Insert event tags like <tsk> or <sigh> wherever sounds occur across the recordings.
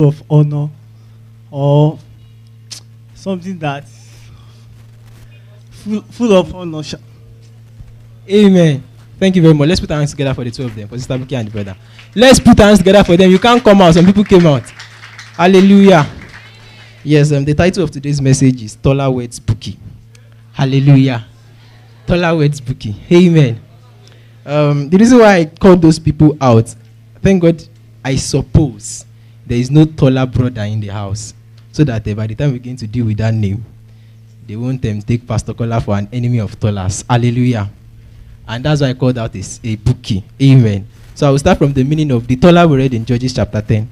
of honor or something that full, full of honor. Amen. Thank you very much. Let's put our hands together for the two of them, for Sister Buki and the brother. Let's put our hands together for them. You can't come out. Some people came out. Hallelujah. Yes, um, the title of today's message is Tola Words Buki. Hallelujah. Tola Words Buki. Amen. Um, the reason why I called those people out, thank God, I suppose there is no Tola brother in the house. So that uh, by the time we begin to deal with that name, they won't um, take Pastor Kola for an enemy of Tolas. Hallelujah. And that's why I called out a Buki. Amen. So I will start from the meaning of the Tola we read in Judges chapter 10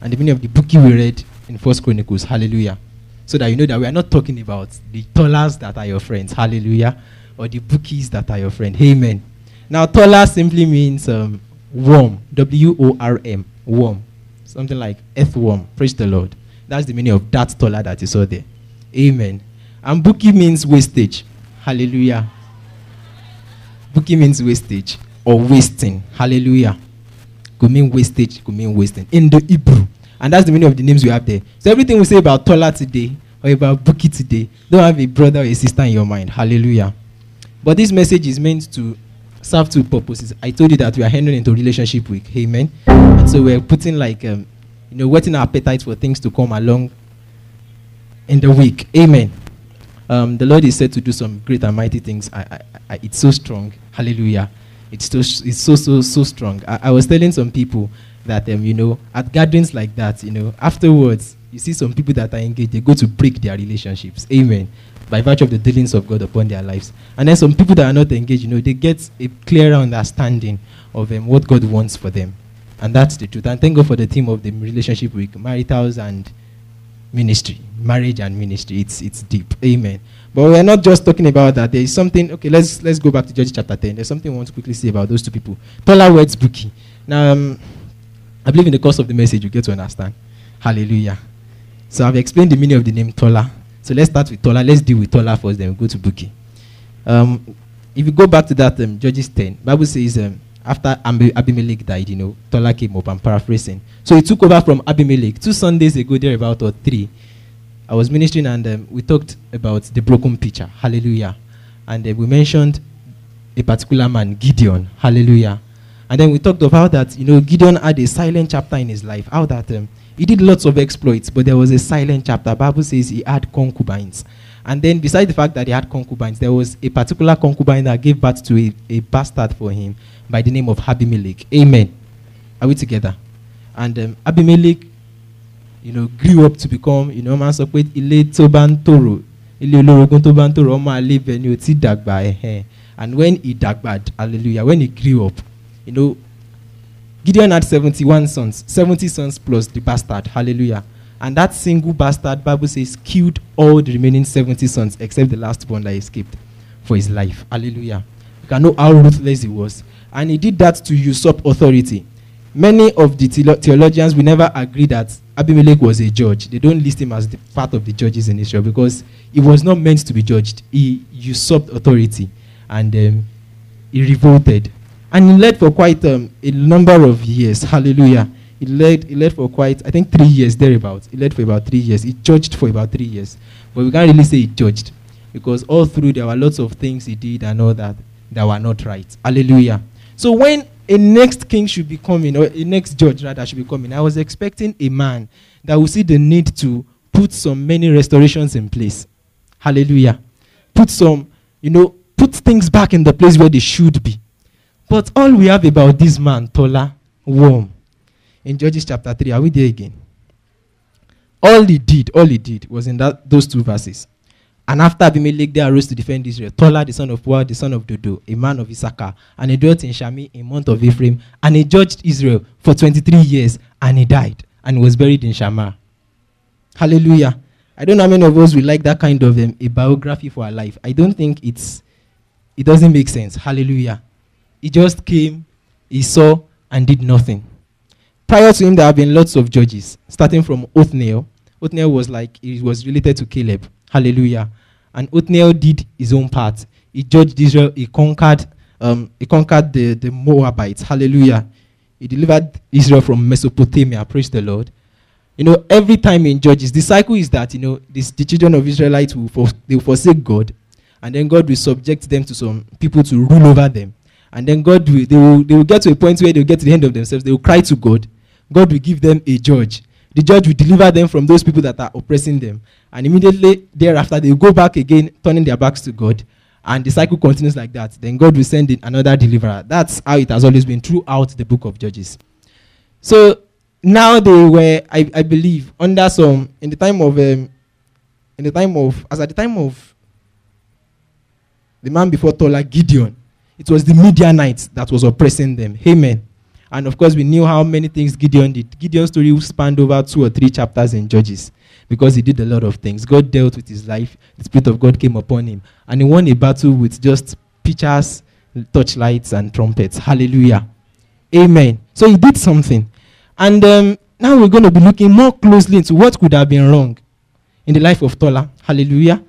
and the meaning of the Buki we read in First Chronicles. Hallelujah. So that you know that we are not talking about the Tolas that are your friends. Hallelujah. Or the Bukis that are your friend. Amen. Now, Tola simply means um, worm. W O R M. Worm. Something like earthworm. Praise the Lord. That's the meaning of that Tola that you saw there. Amen. And Buki means wastage. Hallelujah. Buki means wastage or wasting. Hallelujah. Could mean wastage, could mean wasting. In the Hebrew. And that's the meaning of the names we have there. So everything we say about Tola today or about Buki today, don't have a brother or a sister in your mind. Hallelujah. But this message is meant to serve two purposes. I told you that we are entering into relationship week. Amen. And so we're putting like um, you know, whetting our appetite for things to come along in the week. Amen. Um, the Lord is said to do some great and mighty things. I, I, I, it's so strong. Hallelujah. It's so, it's so, so, so strong. I, I was telling some people that, um, you know, at gatherings like that, you know, afterwards, you see some people that are engaged, they go to break their relationships. Amen. By virtue of the dealings of God upon their lives. And then some people that are not engaged, you know, they get a clearer understanding of um, what God wants for them. And that's the truth. And thank God for the theme of the relationship week, maritals and ministry, marriage and ministry. It's it's deep. Amen. But we're not just talking about that. There is something. Okay, let's let's go back to Judges chapter ten. There's something I want to quickly say about those two people. Tola Weds Buki. Now, um, I believe in the course of the message you get to understand. Hallelujah. So I've explained the meaning of the name Tola. So let's start with Tola. Let's deal with Tola first. Then we go to Buki. Um, if you go back to that um, Judges ten, Bible says um, after Abi- Abimelech died, you know, Tola came up. I'm paraphrasing. So he took over from Abimelech two Sundays ago, there about or three. I was ministering and um, we talked about the broken pitcher. Hallelujah. And uh, we mentioned a particular man, Gideon. Hallelujah. And then we talked about that, you know, Gideon had a silent chapter in his life. How that um, he did lots of exploits, but there was a silent chapter. Bible says he had concubines. And then, besides the fact that he had concubines, there was a particular concubine that gave birth to a, a bastard for him by the name of Abimelech. Amen. Are we together? And um, Abimelech, you know, grew up to become, you know, man ń tòrò, ilé olórogún tó bá ń tòrò, ọmọ àlè ibẹ̀ ni dàgbà ẹ̀hẹ́n. And when he dàgbàd, hallelujah, when he grew up, you know, Gideon had 71 sons, 70 sons plus the bastard, hallelujah. And that single bastard, Bible says, killed all the remaining 70 sons except the last one that escaped for his life. Hallelujah. You can know how ruthless he was. And he did that to usurp authority. Many of the theolo- theologians will never agree that Abimelech was a judge. They don't list him as the part of the judges in Israel because he was not meant to be judged. He usurped authority and um, he revolted. And he led for quite um, a number of years. Hallelujah. He led, he led for quite, I think, three years thereabouts. He led for about three years. He judged for about three years. But we can't really say he judged because all through there were lots of things he did and all that that were not right. Hallelujah. So when a next king should be coming, or a next judge rather should be coming, I was expecting a man that will see the need to put some many restorations in place. Hallelujah. Put some, you know, put things back in the place where they should be. But all we have about this man, Tola, worm, in Judges chapter 3, are we there again? All he did, all he did was in that those two verses. And after Abimelech, they arose to defend Israel. Tola, the son of Puah, the son of Dodo, a man of Issachar, and he dwelt in Shamir, a month of Ephraim, and he judged Israel for 23 years, and he died, and was buried in Shammah. Hallelujah. I don't know how many of us will like that kind of um, a biography for our life. I don't think it's, it doesn't make sense. Hallelujah. He just came, he saw, and did nothing. Prior to him, there have been lots of judges, starting from Othniel. Othniel was like, he was related to Caleb. Hallelujah. And Othniel did his own part. He judged Israel, he conquered, um, he conquered the, the Moabites. Hallelujah. He delivered Israel from Mesopotamia. Praise the Lord. You know, every time in Judges, the cycle is that, you know, this, the children of Israelites will, for, they will forsake God, and then God will subject them to some people to rule over them. And then God will, they will, they will get to a point where they will get to the end of themselves. They will cry to God. God will give them a judge. The judge will deliver them from those people that are oppressing them. And immediately thereafter, they will go back again, turning their backs to God. And the cycle continues like that. Then God will send in another deliverer. That's how it has always been throughout the book of Judges. So now they were, I, I believe, under some in the time of um, in the time of as at the time of the man before Tola, Gideon, it was the Midianites that was oppressing them. Amen. And of course, we knew how many things Gideon did. Gideon's story spanned over two or three chapters in Judges because he did a lot of things. God dealt with his life, the Spirit of God came upon him, and he won a battle with just pitchers, torchlights, and trumpets. Hallelujah. Amen. So he did something. And um, now we're going to be looking more closely into what could have been wrong in the life of Tola. Hallelujah.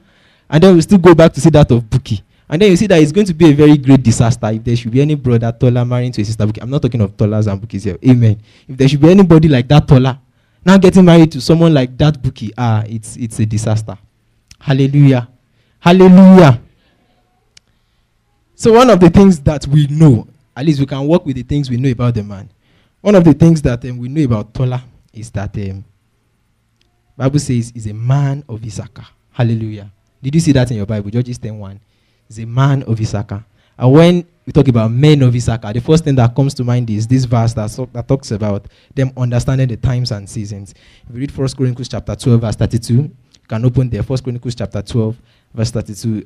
And then we'll still go back to see that of Buki. And then you see that it's going to be a very great disaster if there should be any brother Tola marrying to a sister. I'm not talking of Tolas and Bukis here. Amen. If there should be anybody like that Tola, now getting married to someone like that Buki, ah, it's, it's a disaster. Hallelujah. Hallelujah. So one of the things that we know, at least we can work with the things we know about the man, one of the things that um, we know about Tola is that um, Bible says is a man of Issachar. Hallelujah. Did you see that in your Bible? Judges 10:1. Is a man of Issachar. And when we talk about men of Issachar, the first thing that comes to mind is this verse that, so, that talks about them understanding the times and seasons. If you read 1 Chronicles chapter 12, verse 32, you can open there. 1 Chronicles chapter 12, verse 32.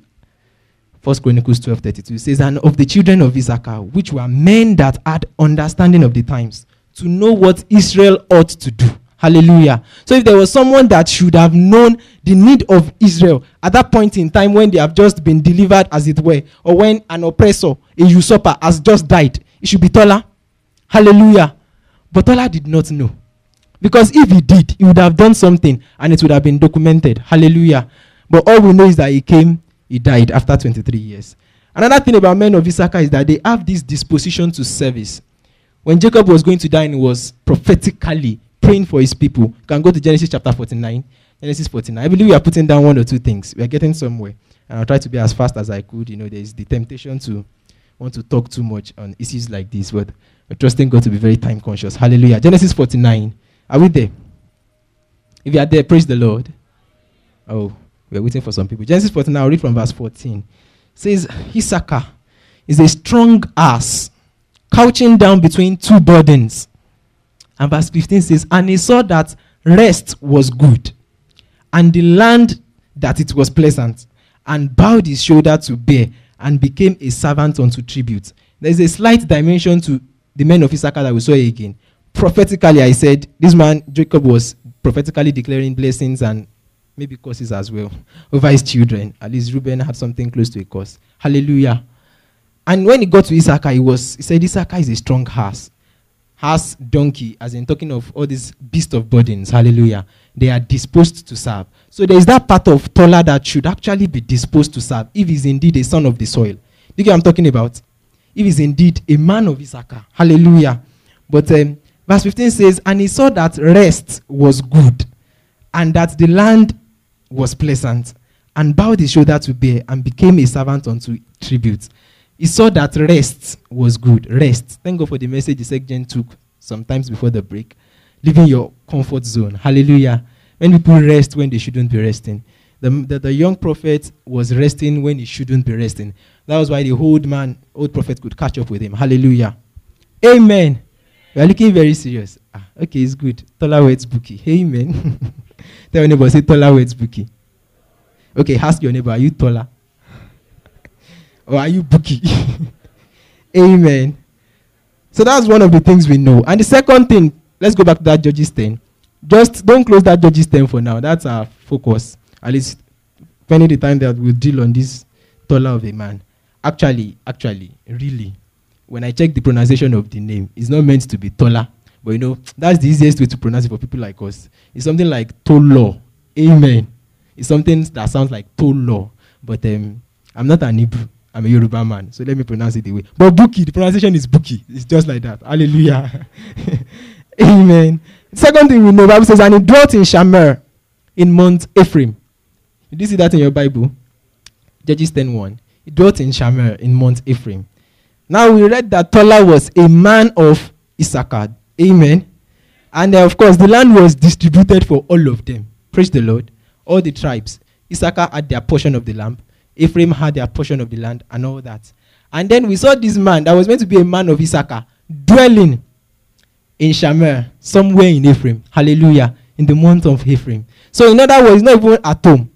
1 Chronicles 12 32 says, And of the children of Issachar, which were men that had understanding of the times, to know what Israel ought to do. Hallelujah. So if there was someone that should have known the need of Israel at that point in time when they have just been delivered, as it were, or when an oppressor, a usurper, has just died, it should be Tola. Hallelujah. But Tola did not know. Because if he did, he would have done something and it would have been documented. Hallelujah. But all we know is that he came, he died after 23 years. Another thing about men of Issachar is that they have this disposition to service. When Jacob was going to die he was prophetically for his people, you can go to Genesis chapter 49. Genesis 49. I believe we are putting down one or two things. We are getting somewhere. And I'll try to be as fast as I could. You know, there's the temptation to want to talk too much on issues like this, but trusting God to be very time conscious. Hallelujah. Genesis 49. Are we there? If you are there, praise the Lord. Oh, we're waiting for some people. Genesis 49, I'll read from verse 14. It says, Issachar is a strong ass, couching down between two burdens. And verse 15 says, And he saw that rest was good, and the land that it was pleasant, and bowed his shoulder to bear, and became a servant unto tribute. There's a slight dimension to the men of Issachar that we saw again. Prophetically, I said, this man, Jacob, was prophetically declaring blessings and maybe curses as well <laughs> over his children. At least Reuben had something close to a curse. Hallelujah. And when he got to Issachar, he was he said, Issachar is a strong horse. Horse, donkey, as in talking of all these beasts of burdens. Hallelujah. They are disposed to serve. So there is that part of Tola that should actually be disposed to serve if he's indeed a son of the soil. You get what I'm talking about? If he's indeed a man of Issachar. Hallelujah. But um, verse 15 says, And he saw that rest was good, and that the land was pleasant, and bowed his shoulder to bear, and became a servant unto tribute. He saw that rest was good. Rest. Thank God for the message the second took sometimes before the break. Leaving your comfort zone. Hallelujah. When people rest when they shouldn't be resting. The, the, the young prophet was resting when he shouldn't be resting. That was why the old man, old prophet could catch up with him. Hallelujah. Amen. We are looking very serious. Ah, okay, it's good. Weds Buki. Amen. <laughs> Tell your neighbor, say weds Buki. Okay, ask your neighbor, are you Tola? Or are you Buki? <laughs> Amen. So that's one of the things we know. And the second thing, let's go back to that Judges 10. Just don't close that Judges 10 for now. That's our focus. At least spending the time that we'll deal on this Tola of a man. Actually, actually, really, when I check the pronunciation of the name, it's not meant to be Tola. But you know, that's the easiest way to pronounce it for people like us. It's something like Tolo. Amen. It's something that sounds like Tolo. But um, I'm not an Hebrew. I'm a Yoruba man. So let me pronounce it the way. But Buki, the pronunciation is Buki. It's just like that. Hallelujah. <laughs> Amen. Second thing we know, Bible says, and he dwelt in Shamir, in Mount Ephraim. Did you see that in your Bible? Judges 10:1. He dwelt in Shamir, in Mount Ephraim. Now we read that Tola was a man of Issachar. Amen. And uh, of course, the land was distributed for all of them. Praise the Lord. All the tribes. Issachar had their portion of the land. Ephraim had their portion of the land and all that. And then we saw this man that was meant to be a man of Issachar dwelling in Shamir, somewhere in Ephraim. Hallelujah. In the month of Ephraim. So, in other words, not even at home.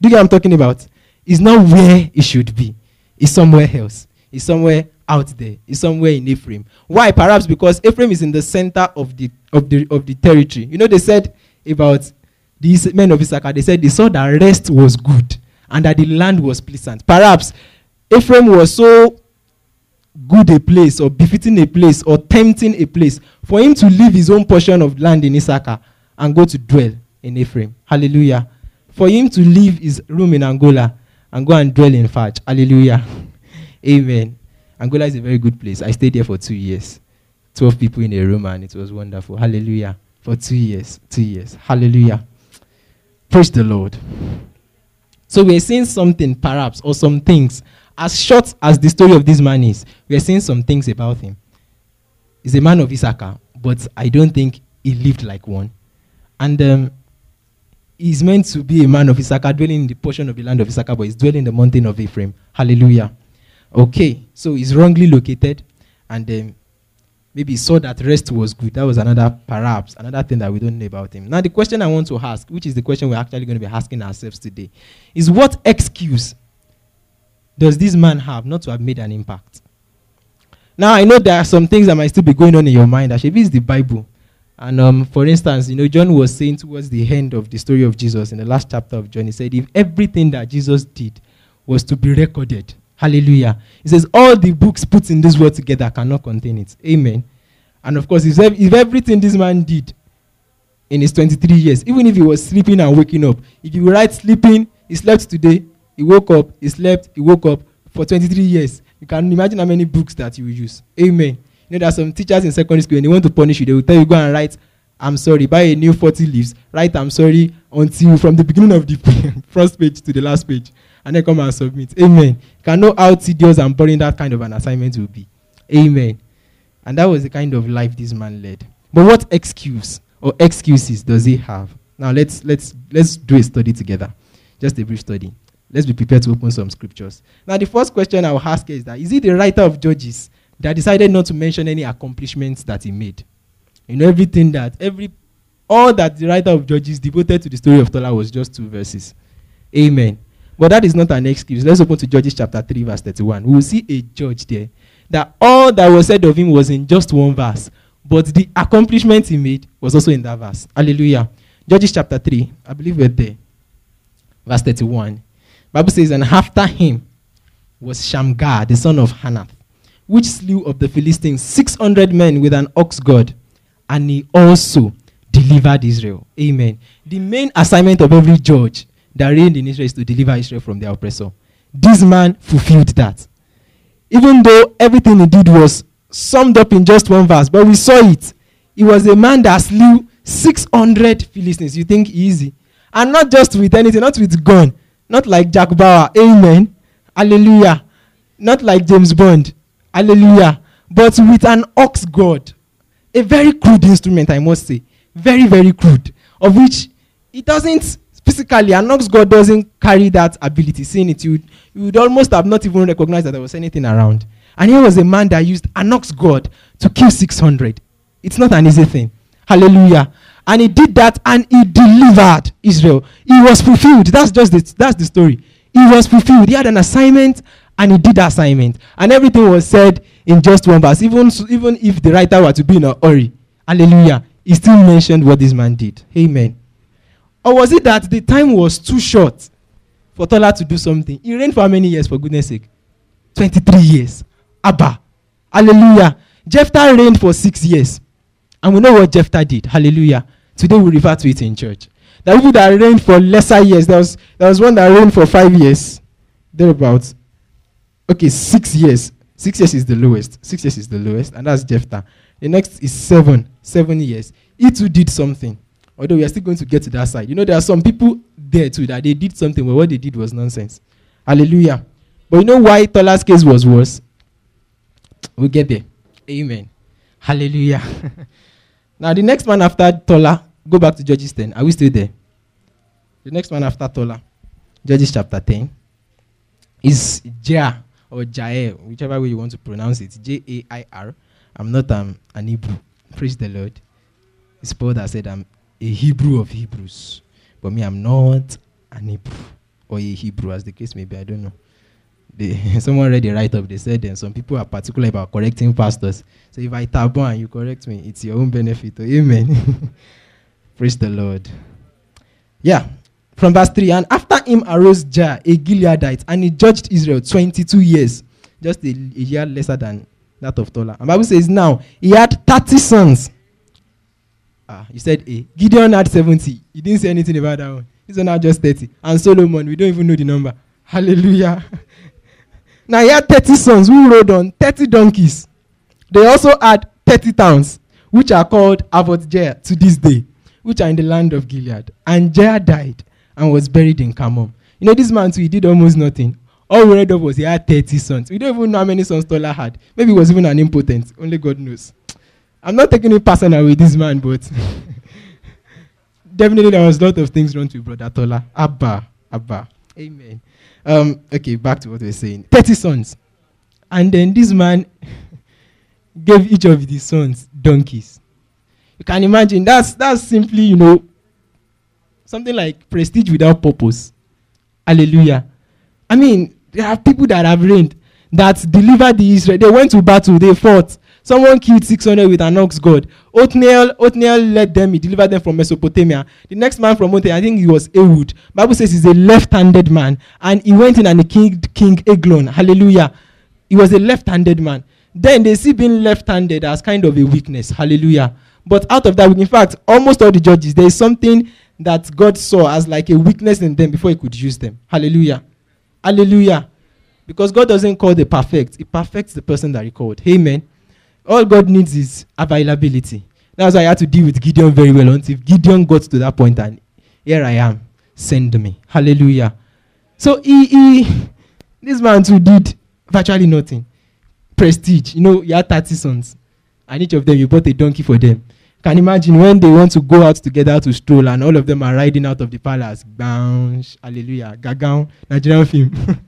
Do you get what I'm talking about? It's not where it should be. It's somewhere else. It's somewhere out there. It's somewhere in Ephraim. Why? Perhaps because Ephraim is in the center of the of the of the territory. You know, they said about these men of Issachar, they said they saw that rest was good and that the land was pleasant. Perhaps Ephraim was so good a place or befitting a place or tempting a place for him to leave his own portion of land in Issachar and go to dwell in Ephraim. Hallelujah. For him to leave his room in Angola and go and dwell in Faj. Hallelujah. <laughs> Amen. Angola is a very good place. I stayed there for two years. 12 people in a room and it was wonderful. Hallelujah. For two years. Two years. Hallelujah. Praise the Lord. So we're seeing something, perhaps, or some things. As short as the story of this man is, we're seeing some things about him. He's a man of Issachar, but I don't think he lived like one. And um, he's meant to be a man of Issachar, dwelling in the portion of the land of Issachar, but he's dwelling in the mountain of Ephraim. Hallelujah. Okay, so he's wrongly located, and um, maybe saw that rest was good. That was another, perhaps, another thing that we don't know about him. Now, the question I want to ask, which is the question we're actually going to be asking ourselves today, is what excuse does this man have not to have made an impact? Now, I know there are some things that might still be going on in your mind. Actually, is the Bible. And um, for instance, you know, John was saying towards the end of the story of Jesus in the last chapter of John, he said, if everything that Jesus did was to be recorded, hallelujah. He says, all the books put in this world together cannot contain it. Amen. And of course, if, everything this man did in his 23 years, even if he was sleeping and waking up, if you write sleeping, he slept today, he woke up, he slept, he woke up for 23 years. You can imagine how many books that you will use. Amen. You know, there are some teachers in secondary school, and they want to punish you. They will tell you, go and write, I'm sorry, buy a new 40 leaves, write, I'm sorry, until from the beginning of the <laughs> first page to the last page, and then come and submit. Amen. You can know how tedious and boring that kind of an assignment will be. Amen. And that was the kind of life this man led. But what excuse or excuses does he have? Now let's let's let's do a study together. Just a brief study. Let's be prepared to open some scriptures. Now, the first question I will ask is that is he the writer of Judges that decided not to mention any accomplishments that he made? You know, everything that, every, all that the writer of Judges devoted to the story of Tola was just two verses. Amen. But that is not an excuse. Let's open to Judges chapter 3, verse 31. We will see a judge there that all that was said of him was in just one verse, but the accomplishment he made was also in that verse. Hallelujah. Judges chapter 3, I believe we're there. Verse 31. Bible says, and after him was Shamgar, the son of Hanath, which slew of the Philistines 600 men with an ox goad, and he also delivered Israel. Amen. The main assignment of every judge that reigned in Israel is to deliver Israel from their oppressor. This man fulfilled that. Even though everything he did was summed up in just one verse, but we saw it. He was a man that slew 600 Philistines. You think easy? And not just with anything, not with gun, not like Jack Bauer. Amen. Hallelujah. Not like James Bond. Hallelujah. But with an ox goad. A very crude instrument, I must say. Very, very crude. Of which it doesn't physically, an ox goad doesn't carry that ability. Seeing it, you would, you would almost have not even recognized that there was anything around. And here was a man that used an ox goad to kill 600. It's not an easy thing. Hallelujah. And he did that and he delivered Israel. He was fulfilled. That's just the, that's the story. He was fulfilled. He had an assignment and he did the assignment. And everything was said in just one verse. Even, even if the writer were to be in a hurry, hallelujah, he still mentioned what this man did. Amen. Or was it that the time was too short for Tola to do something? He reigned for how many years, for goodness sake? 23 years. Abba. Hallelujah. Jephthah reigned for six years. And we know what Jephthah did. Hallelujah. Today we refer to it in church. There are people that reigned for lesser years. There was, there was one that reigned for five years. Thereabouts. Okay, six years. Six years is the lowest. Six years is the lowest. And that's Jephthah. The next is seven. Seven years. he too did something. Although we are still going to get to that side. You know, there are some people there too that they did something, but what they did was nonsense. Hallelujah. But you know why Tola's case was worse? We'll get there. Amen. Hallelujah. <laughs> now, the next man after Tola, go back to Judges 10. Are we still there? The next one after Tola, Judges chapter 10, is Jair or Jair, whichever way you want to pronounce it. J A I R. I'm not um, an Hebrew. Praise the Lord. It's Paul that said I'm a Hebrew of Hebrews. But me, I'm not an Hebrew or a Hebrew, as the case may be. I don't know. They, <laughs> someone read the write up. They said then some people are particular about correcting pastors. So if I tap on and you correct me, it's your own benefit. Amen. <laughs> Praise the Lord. Yeah. From verse 3 And after him arose Jair, a Gileadite, and he judged Israel 22 years, just a, a year lesser than that of Tola. And Bible says now he had 30 sons. Ah, you said A. Gideon had 70. He didn't say anything about that one. He's now just 30. And Solomon, we don't even know the number. <laughs> Hallelujah. <laughs> now he had 30 sons who rode on 30 donkeys. They also had 30 towns, which are called Avoth Jair to this day, which are in the land of Gilead. And Jair died and was buried in Carmel. You know, this man too, he did almost nothing. All we read of was he had 30 sons. We don't even know how many sons Tola had. Maybe he was even an impotent. Only God knows. I'm not taking it personal with this man, but <laughs> definitely there was a lot of things wrong with Brother Tola. Abba, Abba. Amen. Um, okay, back to what we are saying. 30 sons. And then this man <laughs> gave each of his sons donkeys. You can imagine that's that's simply, you know, something like prestige without purpose. Hallelujah. I mean, there are people that have reigned that delivered the Israel. They went to battle, they fought. Someone killed 600 with an ox goad. Othniel, Othniel led them, he delivered them from Mesopotamia. The next man from Othniel, I think he was Ehud. Bible says he's a left-handed man. And he went in and he killed King Eglon. Hallelujah. He was a left-handed man. Then they see being left-handed as kind of a weakness. Hallelujah. But out of that, in fact, almost all the judges, there is something that God saw as like a weakness in them before he could use them. Hallelujah. Hallelujah. Because God doesn't call the perfect, He perfects the person that He called. Amen. All God needs is availability. That's why I had to deal with Gideon very well until Gideon got to that point and here I am. Send me. Hallelujah. So he, he this man too did virtually nothing. Prestige. You know, he had 30 sons. And each of them, you bought a donkey for them. Can imagine when they want to go out together to stroll and all of them are riding out of the palace. Bounce. Hallelujah. Gagao. Nigerian film.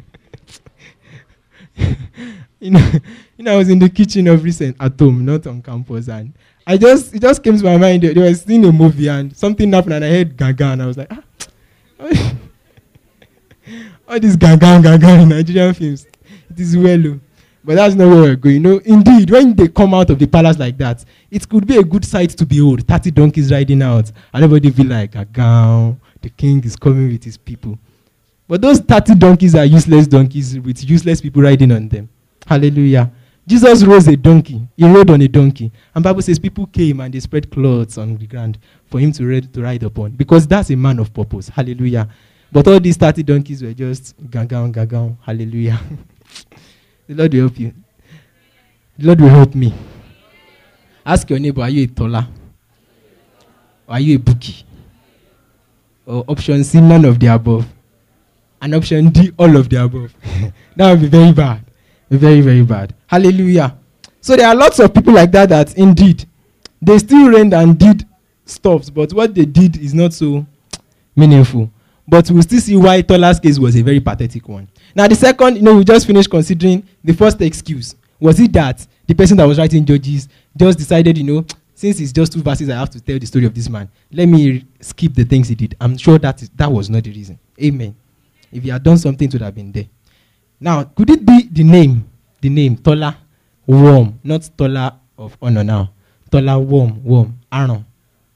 <laughs> you know, <laughs> you know, I was in the kitchen of recent at home, not on campus, and I just it just came to my mind. They, were seeing a movie and something happened, and I heard Gaga, and I was like, ah, <laughs> all these Gaga Gaga in Nigerian films, it is well. Oh. But that's not where we're going. You know, indeed, when they come out of the palace like that, it could be a good sight to behold. 30 donkeys riding out, and everybody feel like a gown. The king is coming with his people. But those 30 donkeys are useless donkeys with useless people riding on them. Hallelujah. Jesus rose a donkey. He rode on a donkey. And Bible says people came and they spread clothes on the ground for him to ride, to ride upon. Because that's a man of purpose. Hallelujah. But all these 30 donkeys were just gagang, gagang. Hallelujah. <laughs> the Lord will help you. The Lord will help me. Ask your neighbor, are you a tola? Or are you a Buki? Or option C, none of the above. And option D, all of the above. <laughs> that would be very bad. Very, very bad. Hallelujah. So there are lots of people like that that indeed they still reigned and did stuff, but what they did is not so meaningful. But we'll still see why Tola's case was a very pathetic one. Now, the second, you know, we just finished considering the first excuse. Was it that the person that was writing Judges just decided, you know, since it's just two verses, I have to tell the story of this man. Let me skip the things he did. I'm sure that is, that was not the reason. Amen. If he had done something, it would have been there. Now, could it be the name? The name, Tola Worm, not Tola of honor now. Tola Worm, Worm, Aaron,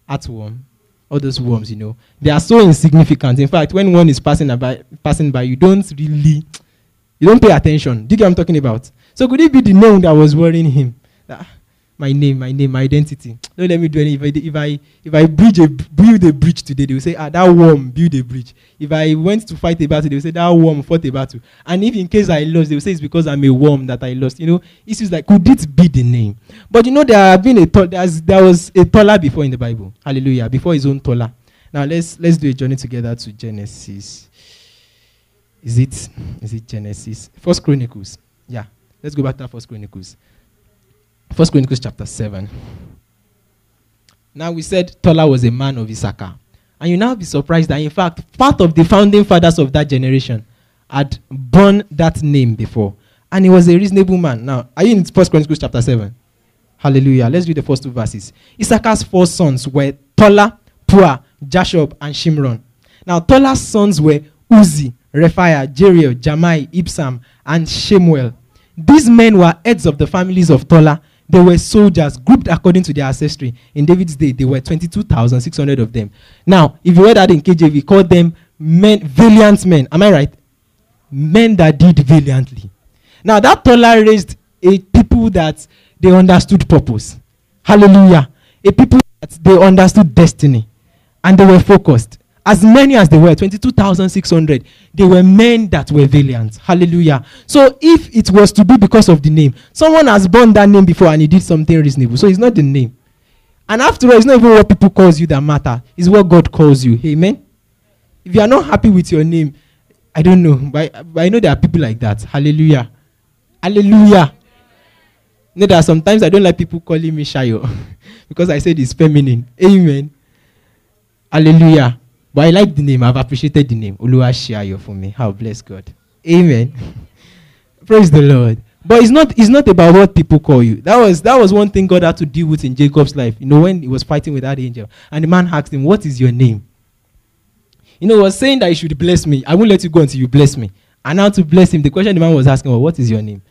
Atworm, all those worms, you know. They are so insignificant. In fact, when one is passing by, passing by, you don't really, you don't pay attention. Do you get what I'm talking about? So could it be the name that was worrying him? That, my name, my name, my identity. Don't let me do anything. If I if I if I bridge a, build a bridge today, they will say, ah, that worm build a bridge. If I went to fight a battle, they will say that worm fought a battle. And if in case I lost, they will say it's because I'm a worm that I lost. You know, issues like could it be the name? But you know, there have been a there's, there was a taller before in the Bible. Hallelujah. Before his own taller. Now let's let's do a journey together to Genesis. Is it is it Genesis? First Chronicles. Yeah. Let's go back to First Chronicles. First Chronicles chapter 7. Now we said Tola was a man of Issachar. And you now be surprised that in fact part of the founding fathers of that generation had borne that name before. And he was a reasonable man. Now, are you in First Chronicles chapter 7? Hallelujah. Let's read the first two verses. Issachar's four sons were Tola, Pua, Jashub, and Shimron. Now, Tola's sons were Uzzi, Rephaiah, Jeriel, Jahmai, Ibsam, and Shemuel. These men were heads of the families of Tola. They were soldiers grouped according to their ancestry. In David's day, there were 22,600 of them. Now, if you read that in KJV, call them men, valiant men. Am I right? Men that did valiantly. Now, that Tola raised a people that they understood purpose. Hallelujah. A people that they understood destiny and they were focused. As many as they were, 22,600, they were men that were valiant. Hallelujah. So if it was to be because of the name, someone has borne that name before and he did something reasonable. So it's not the name. And after all, it's not even what people calls you that matter. It's what God calls you. Amen. If you are not happy with your name, I don't know. But, but I know there are people like that. Hallelujah. Hallelujah. You know that sometimes I don't like people calling me Shayo <laughs> because I said it's feminine. Amen. Hallelujah. But I like the name. I've appreciated the name. Oluwa for me. How bless God. Amen. <laughs> Praise the Lord. But it's not it's not about what people call you. That was that was one thing God had to deal with in Jacob's life. You know, when he was fighting with that angel. And the man asked him, What is your name? You know, he was saying that you should bless me. I won't let you go until you bless me. And now to bless him, the question the man was asking, well, what is your name?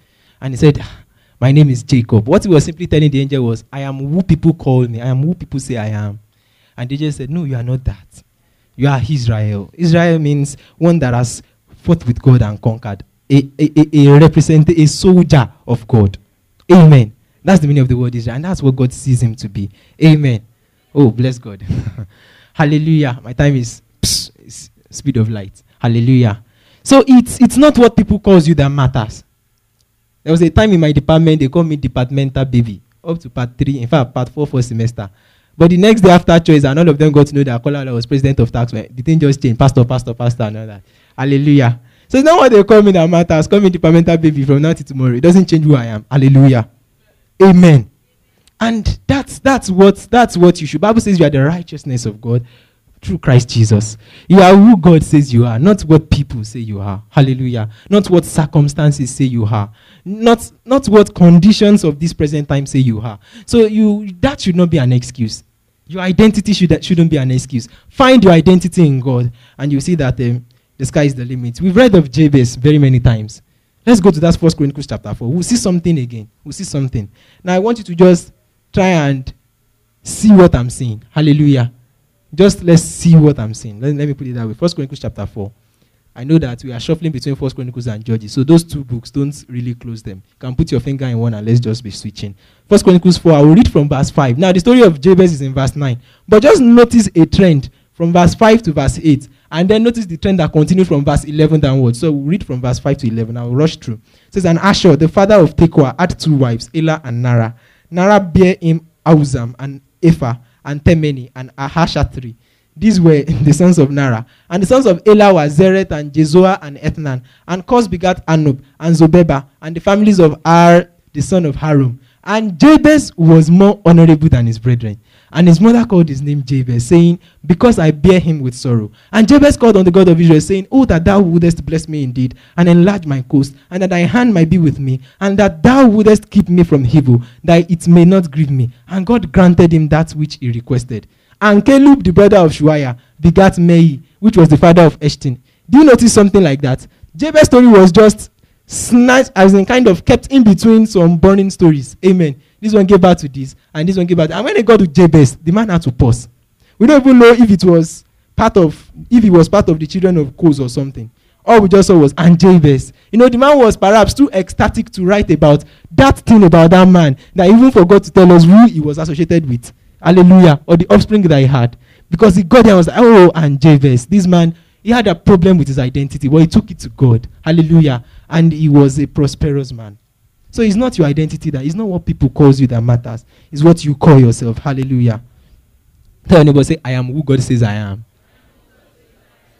And he said, ah, My name is Jacob. What he was simply telling the angel was, I am who people call me. I am who people say I am. And the angel said, No, you are not that. You are Israel. Israel means one that has fought with God and conquered. A, a, a, a representative, a soldier of God. Amen. That's the meaning of the word Israel. And that's what God sees him to be. Amen. Oh, bless God. <laughs> Hallelujah. My time is speed of light. Hallelujah. So it's, it's not what people calls you that matters. There was a time in my department, they called me departmental baby. Up to part three, in fact, part four, first semester. But the next day after choice, and all of them got to know that Kola was president of tax. The thing just changed. Pastor, pastor, pastor, and all that. Hallelujah. So it's not what they call me that matters. Call me departmental baby from now to tomorrow. It doesn't change who I am. Hallelujah. Amen. And that's that's what that's what you should. Bible says you are the righteousness of God through Christ Jesus. You are who God says you are, not what people say you are. Hallelujah. Not what circumstances say you are. Not, not what conditions of this present time say you are. So you that should not be an excuse. Your identity should, shouldn't be an excuse. Find your identity in God, and you see that um, the sky is the limit. We've read of Jabez very many times. Let's go to that First Chronicles chapter 4. We'll see something again. We'll see something. Now, I want you to just try and see what I'm saying. Hallelujah. Just let's see what I'm saying. Let, let me put it that way. First Chronicles chapter 4. I know that we are shuffling between First Chronicles and Judges. So those two books, don't really close them. You can put your finger in one and let's just be switching. First Chronicles 4, I will read from verse 5. Now the story of Jabez is in verse 9. But just notice a trend from verse 5 to verse 8. And then notice the trend that continues from verse 11 downwards. So we'll read from verse 5 to 11. I'll rush through. It says, And Ashur, the father of Tekoa, had two wives, Elah and Nara. Nara bare him Auzam and Ephah and Temeni and Ahashatri. These were <laughs> the sons of Naarah. And the sons of Elah were Zereth and Jezoah and Ethnan. And Coz begat Anub and Zobebah and the families of Ar, the son of Harum. And Jabez was more honorable than his brethren. And his mother called his name Jabez, saying, Because I bear him with sorrow. And Jabez called on the God of Israel, saying, Oh, that thou wouldest bless me indeed, and enlarge my coast, and that thy hand might be with me, and that thou wouldest keep me from evil, that it may not grieve me. And God granted him that which he requested. And Caleb, the brother of Shuaiah, begat Mei, which was the father of Eshton. Do you notice something like that? Jabez's story was just snatched, as in kind of kept in between some burning stories. Amen. This one gave birth to this, and this one gave birth. And when they got to Jabez, the man had to pause. We don't even know if it was part of, if he was part of the children of Koz or something, All we just saw was and Jabez. You know, the man was perhaps too ecstatic to write about that thing about that man that even forgot to tell us who he was associated with. Hallelujah. Or the offspring that he had. Because he got there and was like, oh, and Jabez. This man, he had a problem with his identity, Well, he took it to God. Hallelujah. And he was a prosperous man. So it's not your identity that it's not what people calls you that matters. It's what you call yourself. Hallelujah. Tell neighbor, say, I am who God says I am.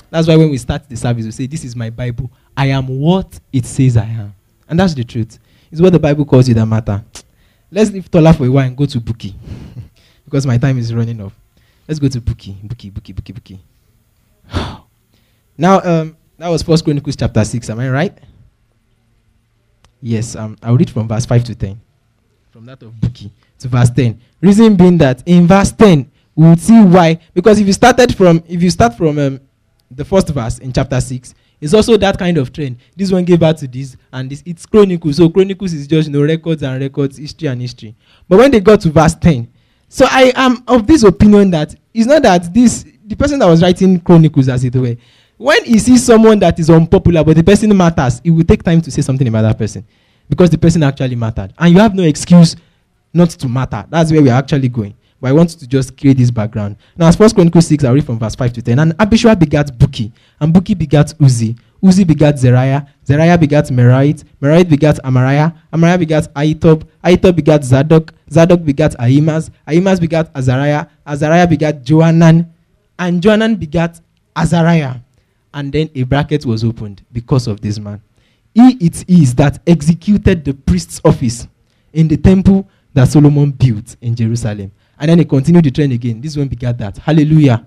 That's why when we start the service, we say, This is my Bible. I am what it says I am. And that's the truth. It's what the Bible calls you that matter. Let's leave Tola for a while and go to Buki. Because my time is running off. Let's go to Buki. Buki, Buki, Buki, Buki. <sighs> now, um, that was First Chronicles chapter 6. Am I right? Yes, um, I'll read from verse 5 to 10. From that of Buki to verse 10. Reason being that in verse 10, we will see why. Because if you started from, if you start from um, the first verse in chapter 6, it's also that kind of trend. This one gave birth to this, and this it's Chronicles. So Chronicles is just you know records and records, history and history. But when they got to verse 10, so I am of this opinion that it's not that this the person that was writing Chronicles, as it were, when he sees someone that is unpopular but the person matters, it will take time to say something about that person because the person actually mattered. And you have no excuse not to matter. That's where we are actually going. But I want to just create this background. Now, as First Chronicles 6, I read from verse 5 to 10. And Abishua begat Buki, and Buki begat Uzi. Uzzi begat Zeriah, Zeriah begat Merite, Merite begat Amariah, Amariah begat Ahitub, Ahitub begat Zadok, Zadok begat Ahimaaz, Ahimaaz begat Azariah, Azariah begat Johanan, and Johanan begat Azariah and then a bracket was opened because of this man. He it is that executed the priest's office in the temple that Solomon built in Jerusalem. And then he continued the trend again. This one begat that. Hallelujah.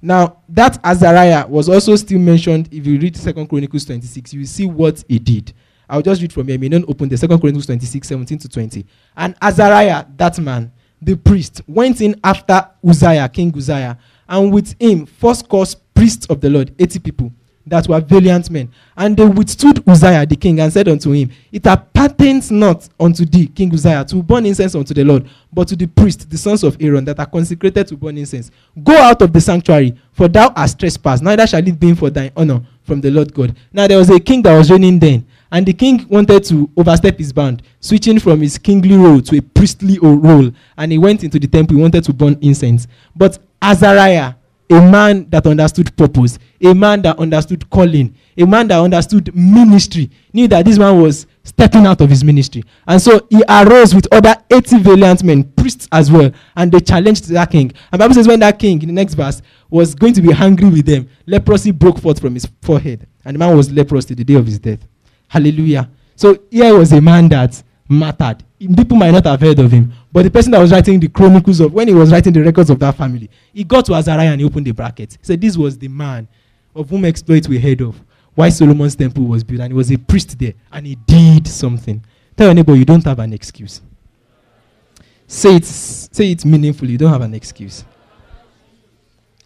Now, that Azariah was also still mentioned. If you read Second Chronicles 26, you will see what he did. I'll just read from here. May not open the Second Chronicles 26, 17 to 20. And Azariah, that man, the priest, went in after Uzziah, King Uzziah, and with him, first course priests of the Lord, 80 people that were valiant men. And they withstood Uzziah the king and said unto him, It appertains not unto thee, King Uzziah, to burn incense unto the Lord, but to the priests, the sons of Aaron, that are consecrated to burn incense. Go out of the sanctuary, for thou hast trespassed, neither shall it be for thine honor from the Lord God. Now there was a king that was reigning then, and the king wanted to overstep his bound, switching from his kingly role to a priestly role. And he went into the temple, he wanted to burn incense. But Azariah, a man that understood purpose, a man that understood calling, a man that understood ministry, knew that this man was stepping out of his ministry. And so he arose with other 80 valiant men, priests as well, and they challenged that king. And Bible says when that king, in the next verse, was going to be angry with them, leprosy broke forth from his forehead. And the man was leprous to the day of his death. Hallelujah. So here was a man that mattered. People might not have heard of him, but the person that was writing the chronicles of when he was writing the records of that family, he got to Azariah and he opened the bracket. He said, This was the man of whom exploits we heard of. Why Solomon's temple was built, and he was a priest there, and he did something. Tell your neighbor you don't have an excuse. Say it, say it meaningfully. You don't have an excuse.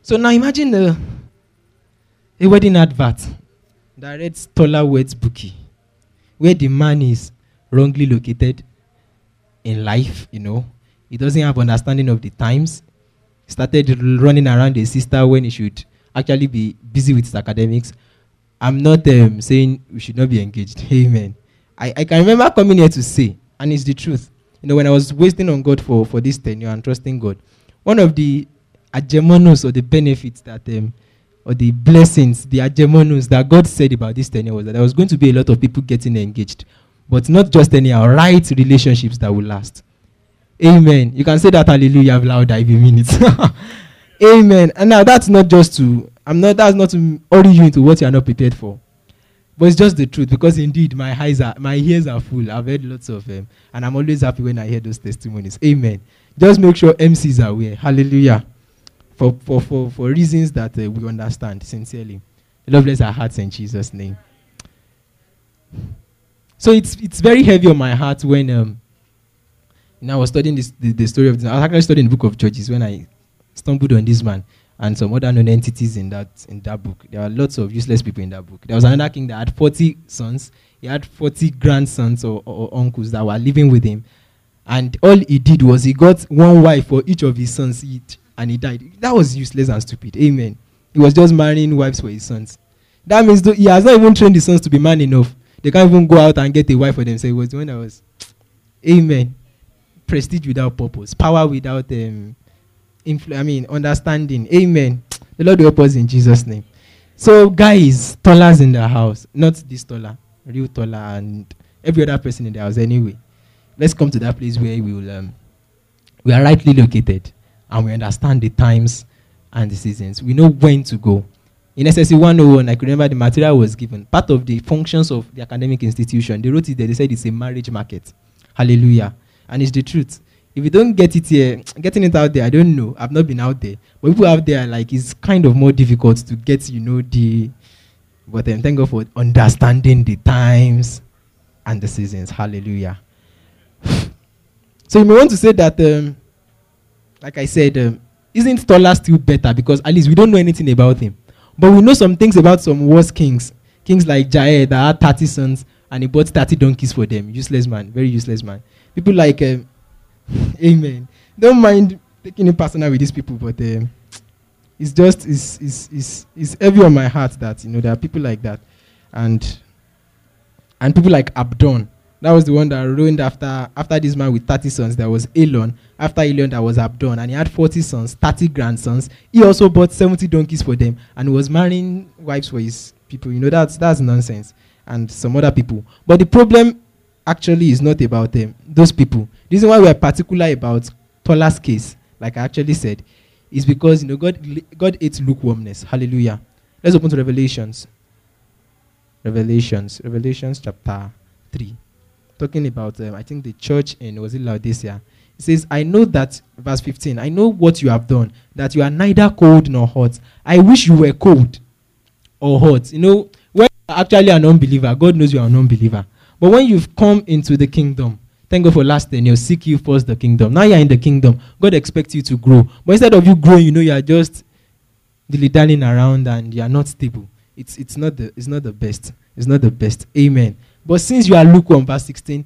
So now imagine a, a wedding advert that reads Tola Weds Buki, where the man is wrongly located in life, you know. He doesn't have understanding of the times. He started running around his sister when he should actually be busy with his academics. I'm not um, saying we should not be engaged. <laughs> Amen. I, I can remember coming here to say, and it's the truth. You know, when I was waiting on God for, for this tenure and trusting God, one of the agemonos or the benefits that um, or the blessings, the agemonos that God said about this tenure was that there was going to be a lot of people getting engaged. But not just anyhow, right relationships that will last. Amen. You can say that hallelujah louder if you mean it. <laughs> Amen. And now that's not just to I'm not that's not to you into what you are not prepared for. But it's just the truth because indeed my eyes are my ears are full. I've heard lots of them. And I'm always happy when I hear those testimonies. Amen. Just make sure MCs are aware. Hallelujah. For for for, for reasons that uh, we understand sincerely. Love bless our hearts in Jesus' name. So it's it's very heavy on my heart when um, you know, I was studying this, the, the story of this. I was actually studying the book of Judges when I stumbled on this man and some other known entities in that in that book. There are lots of useless people in that book. There was another king that had 40 sons. He had 40 grandsons or, or, or uncles that were living with him. And all he did was he got one wife for each of his sons each, and he died. That was useless and stupid. Amen. He was just marrying wives for his sons. That means he has not even trained his sons to be man enough. They can't even go out and get a wife for themselves. It was one that was, Amen. Prestige without purpose, power without um, influ- I mean, understanding. Amen. The Lord help us in Jesus' name. So, guys, Tolas in the house, not this Tola, real Tola, and every other person in the house. Anyway, let's come to that place where we will, um, we are rightly located, and we understand the times and the seasons. We know when to go. In SSC 101, I can remember the material was given. Part of the functions of the academic institution, they wrote it there. They said it's a marriage market. Hallelujah. And it's the truth. If you don't get it here, <tsk> getting it out there, I don't know. I've not been out there. But people out there, like, it's kind of more difficult to get, you know, the. But um, thank God for understanding the times and the seasons. Hallelujah. <sighs> so you may want to say that, um, like I said, um, isn't Tola still better? Because at least we don't know anything about him. But we know some things about some worse kings. Kings like Jair that had 30 sons and he bought 30 donkeys for them. Useless man, very useless man. People like, um, <laughs> Amen. Don't mind taking it personal with these people, but um, it's just, it's, it's, it's, it's heavy on my heart that, you know, there are people like that. And, and people like Abdon. That was the one that ruined after, after this man with 30 sons. There was Elon. After Elon, there was Abdon. And he had 40 sons, 30 grandsons. He also bought 70 donkeys for them and was marrying wives for his people. You know, that's, that's nonsense. And some other people. But the problem actually is not about them, those people. The reason why we are particular about Tola's case, like I actually said, is because you know God God hates lukewarmness. Hallelujah. Let's open to Revelations. Revelations, Revelations chapter three, talking about um, I think the church in was it Laodicea. It says, "I know that verse fifteen. I know what you have done. That you are neither cold nor hot. I wish you were cold or hot. You know, when you're actually an unbeliever, God knows you are an unbeliever. But when you've come into the kingdom, thank God for last ten years, seek you first the kingdom. Now you're in the kingdom. God expects you to grow. But instead of you growing, you know, you are just dilly around and you are not stable. It's, it's, not the, it's not the best. It's not the best. Amen. But since you are lukewarm, verse 16,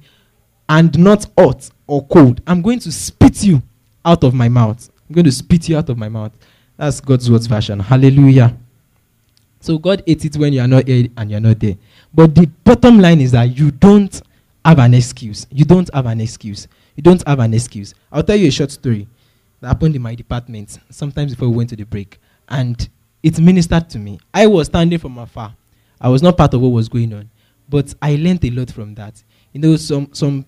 and not hot or cold, I'm going to spit you out of my mouth. I'm going to spit you out of my mouth. That's God's words version. Hallelujah. So God hates it when you are not here and you're not there. But the bottom line is that you don't have an excuse. You don't have an excuse. You don't have an excuse. I'll tell you a short story that happened in my department sometimes before we went to the break. And it ministered to me. I was standing from afar. I was not part of what was going on. But I learned a lot from that. You know, some some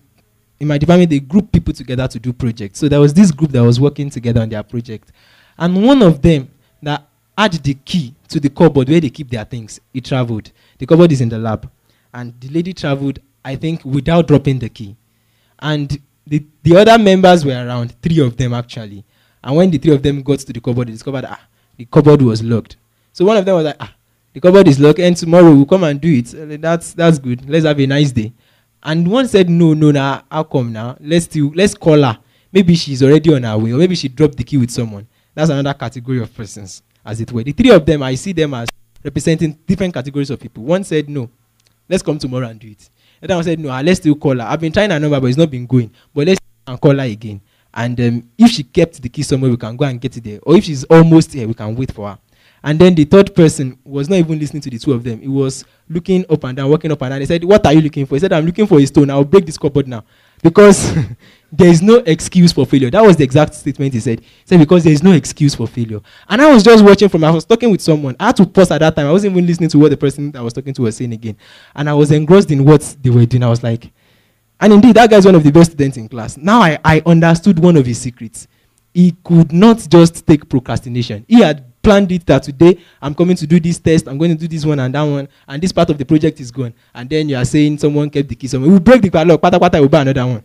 in my department they group people together to do projects. So there was this group that was working together on their project. And one of them that had the key to the cupboard where they keep their things, he traveled. The cupboard is in the lab. And the lady traveled, I think, without dropping the key. And the, the other members were around, three of them actually. And when the three of them got to the cupboard, they discovered, ah, the cupboard was locked. So one of them was like, ah, the cupboard is locked, and tomorrow we'll come and do it. Uh, that's, that's good. Let's have a nice day. And one said, no, no, now, how come now? Let's, do, let's call her. Maybe she's already on her way, or maybe she dropped the key with someone. That's another category of persons, as it were. The three of them, I see them as representing different categories of people. One said, no, let's come tomorrow and do it. The other one said, no, ah, let's still call her. I've been trying her number, but it's not been going. But let's and call her again. And um, if she kept the key somewhere, we can go and get it there. Or if she's almost here, we can wait for her. And then the third person was not even listening to the two of them. He was looking up and down, walking up and down. He said, What are you looking for? He said, I'm looking for a stone. I'll break this cupboard now. Because <laughs> there is no excuse for failure. That was the exact statement he said. He said, Because there is no excuse for failure. And I was just watching from, I was talking with someone. I had to pause at that time. I wasn't even listening to what the person I was talking to was saying again. And I was engrossed in what they were doing. I was like, and indeed, that guy is one of the best students in class. Now I, I understood one of his secrets. He could not just take procrastination. He had planned it that today I'm coming to do this test, I'm going to do this one and that one, and this part of the project is gone. And then you are saying someone kept the key somewhere. We'll break the padlock, pata pata, we'll buy another one.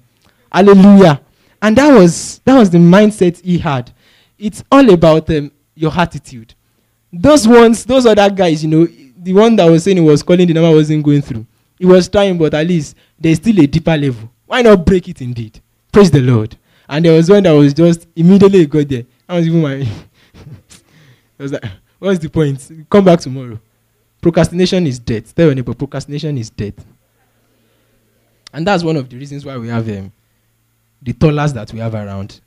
Hallelujah. And that was that was the mindset he had. It's all about um, your attitude. Those ones, those other guys, you know, the one that was saying he was calling the number wasn't going through. He was trying, but at least there's still a deeper level. Why not break it indeed? Praise the Lord. And there was one that was just immediately got there. That was even my. <laughs> I was like, <laughs> what's the point? Come back tomorrow. Procrastination is death. Tell your neighbor, procrastination is death. And that's one of the reasons why we have um, the Tolas that we have around.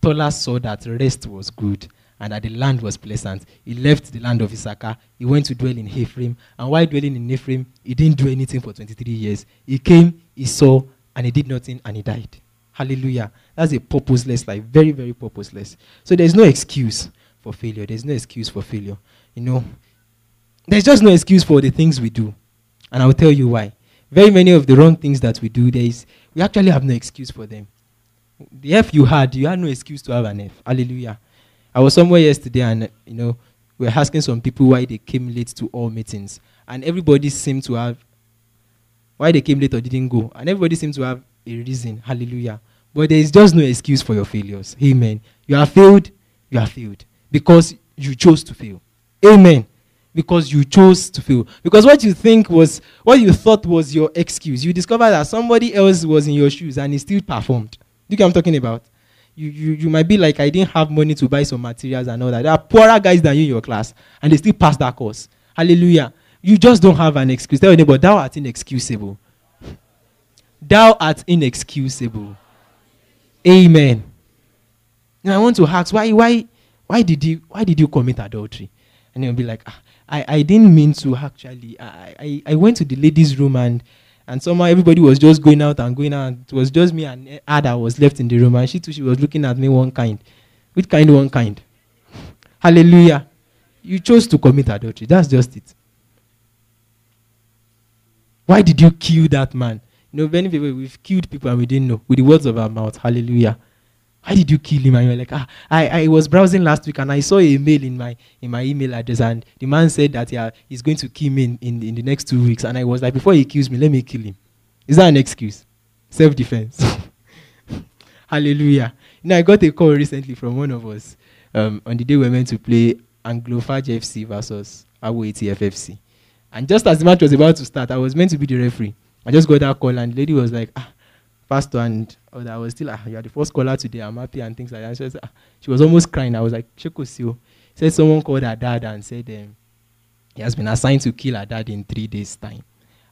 Tollers saw that rest was good and that the land was pleasant. He left the land of Issachar. He went to dwell in Ephraim. And while dwelling in Ephraim, he didn't do anything for 23 years. He came, he saw, and he did nothing, and he died. Hallelujah. That's a purposeless life. Very, very purposeless. So there's no excuse for failure. There's no excuse for failure. You know, there's just no excuse for the things we do. And I'll tell you why. Very many of the wrong things that we do, there is, we actually have no excuse for them. The F you had, you had no excuse to have an F. Hallelujah. I was somewhere yesterday and, you know, we were asking some people why they came late to all meetings. And everybody seemed to have, why they came late or didn't go. And everybody seemed to have a reason. Hallelujah. But there is just no excuse for your failures. Amen. You have failed, you have failed. Because you chose to fail. Amen because you chose to fail. Because what you think was, what you thought was your excuse, you discovered that somebody else was in your shoes and he still performed. You get what I'm talking about? You, you, you might be like, I didn't have money to buy some materials and all that. There are poorer guys than you in your class, and they still pass that course. Hallelujah. You just don't have an excuse. Tell your neighbor, thou art inexcusable. Thou art inexcusable. Amen. Now I want to ask, why, why, why did you, why did you commit adultery? And you'll be like, ah, I, I didn't mean to actually. I, I, I went to the ladies' room and and somehow everybody was just going out and going out. It was just me and Ada was left in the room, and she too she was looking at me one kind. Which kind? One kind. <laughs> Hallelujah. You chose to commit adultery. That's just it. Why did you kill that man? You know, many people we've killed people and we didn't know with the words of our mouth. Hallelujah. Why did you kill him? And you're like, ah, I, I was browsing last week and I saw a mail in my in my email address and the man said that yeah, he's going to kill me in, in, in the next two weeks. And I was like, before he kills me, let me kill him. Is that an excuse? Self-defense. <laughs> Hallelujah. Know, I got a call recently from one of us um, on the day we were meant to play Anglophage FC versus Awo FFC. And just as the match was about to start, I was meant to be the referee. I just got that call and the lady was like, ah, pastor and oh, I was still, ah, you are the first caller today, I'm happy and things like that. She was, ah, she was almost crying. I was like, Shekosio. Said someone called her dad and said um, he has been assigned to kill her dad in three days' time.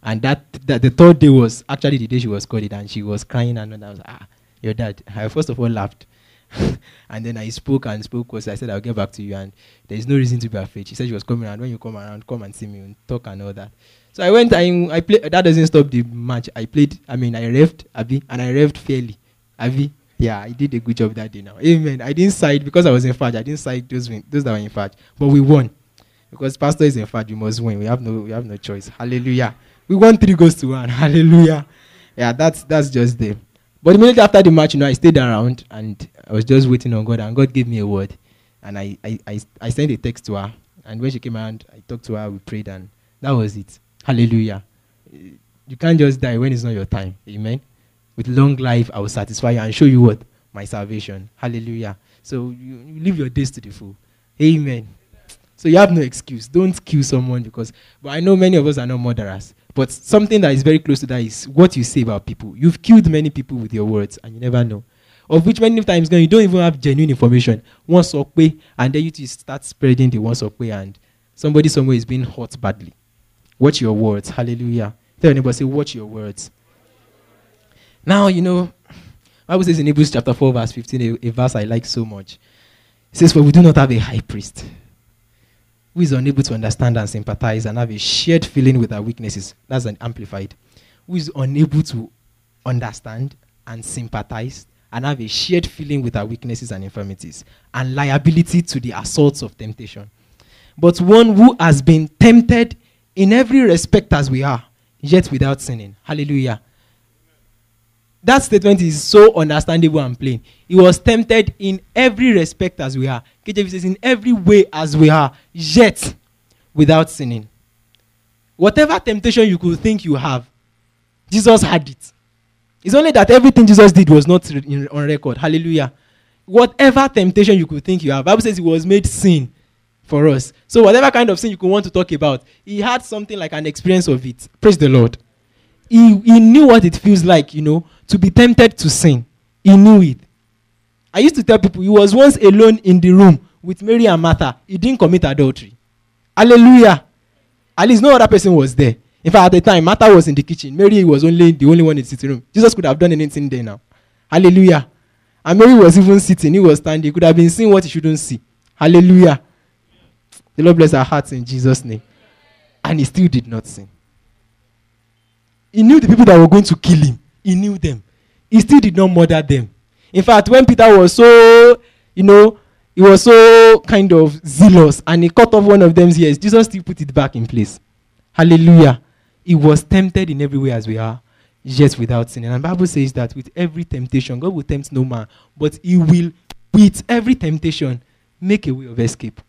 And that, that the third day was actually the day she was called it, and she was crying and I was ah, your dad. I first of all laughed. <laughs> and then I spoke and spoke because I said I'll get back to you and there is no reason to be afraid. She said she was coming around. When you come around, come and see me and talk and all that. So I went, I, I played, that doesn't stop the match. I played, I mean, I revved, Abby, and I revved fairly. Abby, yeah, I did a good job that day now. Amen. I didn't side, because I was in charge, I didn't side those, those that were in charge. But we won. Because pastor is in charge, we must win. We have no, we have no choice. Hallelujah. We won three goals to one. <laughs> Hallelujah. Yeah, that's, that's just there. But immediately after the match, you know, I stayed around and I was just waiting on God, and God gave me a word. And I, I, I, I sent a text to her. And when she came around, I talked to her, we prayed, and that was it. Hallelujah. You can't just die when it's not your time. Amen. With long life, I will satisfy you and show you what? My salvation. Hallelujah. So you, you live your days to the full. Amen. So you have no excuse. Don't kill someone because, but I know many of us are not murderers. But something that is very close to that is what you say about people. You've killed many people with your words and you never know. Of which many times you don't even have genuine information. Once up and then you start spreading the once up and somebody somewhere is being hurt badly. Watch your words. Hallelujah. Tell anybody, say, watch your words. Now, you know, Bible says in Hebrews chapter 4, verse 15, a, a verse I like so much. It says, For we do not have a high priest who is unable to understand and sympathize and have a shared feeling with our weaknesses. That's an amplified. Who is unable to understand and sympathize and have a shared feeling with our weaknesses and infirmities and liability to the assaults of temptation. But one who has been tempted in every respect as we are, yet without sinning. Hallelujah. That statement is so understandable and plain. He was tempted in every respect as we are. KJV says, in every way as we are, yet without sinning. Whatever temptation you could think you have, Jesus had it. It's only that everything Jesus did was not on record. Hallelujah. Whatever temptation you could think you have, Bible says he was made sin for us. So whatever kind of sin you could want to talk about, he had something like an experience of it. Praise the Lord. He, he knew what it feels like, you know, to be tempted to sin. He knew it. I used to tell people he was once alone in the room with Mary and Martha. He didn't commit adultery. Hallelujah. At least no other person was there. In fact, at the time, Martha was in the kitchen. Mary was only the only one in the sitting room. Jesus could have done anything there now. Hallelujah. And Mary was even sitting. He was standing. He could have been seeing what he shouldn't see. Hallelujah. The Lord bless our hearts in Jesus' name. And he still did not sin. He knew the people that were going to kill him. He knew them. He still did not murder them. In fact, when Peter was so, you know, he was so kind of zealous and he cut off one of them's ears, Jesus still put it back in place. Hallelujah. He was tempted in every way as we are, yet without sin. And the Bible says that with every temptation, God will tempt no man, but he will, with every temptation, make a way of escape.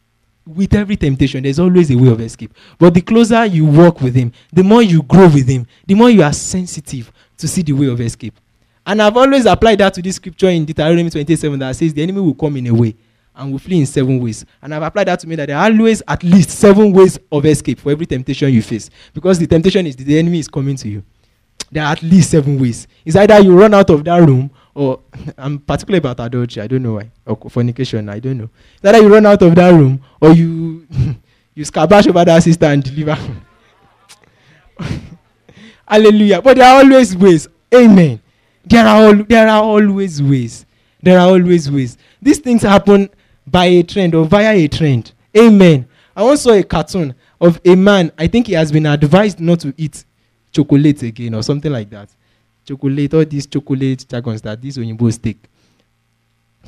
With every temptation, there's always a way of escape. But the closer you walk with Him, the more you grow with Him, the more you are sensitive to see the way of escape. And I've always applied that to this scripture in Deuteronomy 27 that says the enemy will come in a way and will flee in seven ways. And I've applied that to me that there are always at least seven ways of escape for every temptation you face. Because the temptation is the enemy is coming to you. There are at least seven ways. It's either you run out of that room or I'm particularly about adultery. I don't know why. Or fornication. I don't know. Either you run out of that room or you <laughs> you scabash over that sister and deliver. <laughs> Hallelujah. But there are always ways. Amen. There are there are always ways. There are always ways. These things happen by a trend or via a trend. Amen. I once saw a cartoon of a man. I think he has been advised not to eat chocolate again or something like that. Chocolate, all these chocolate jargons that these Oyinbos take.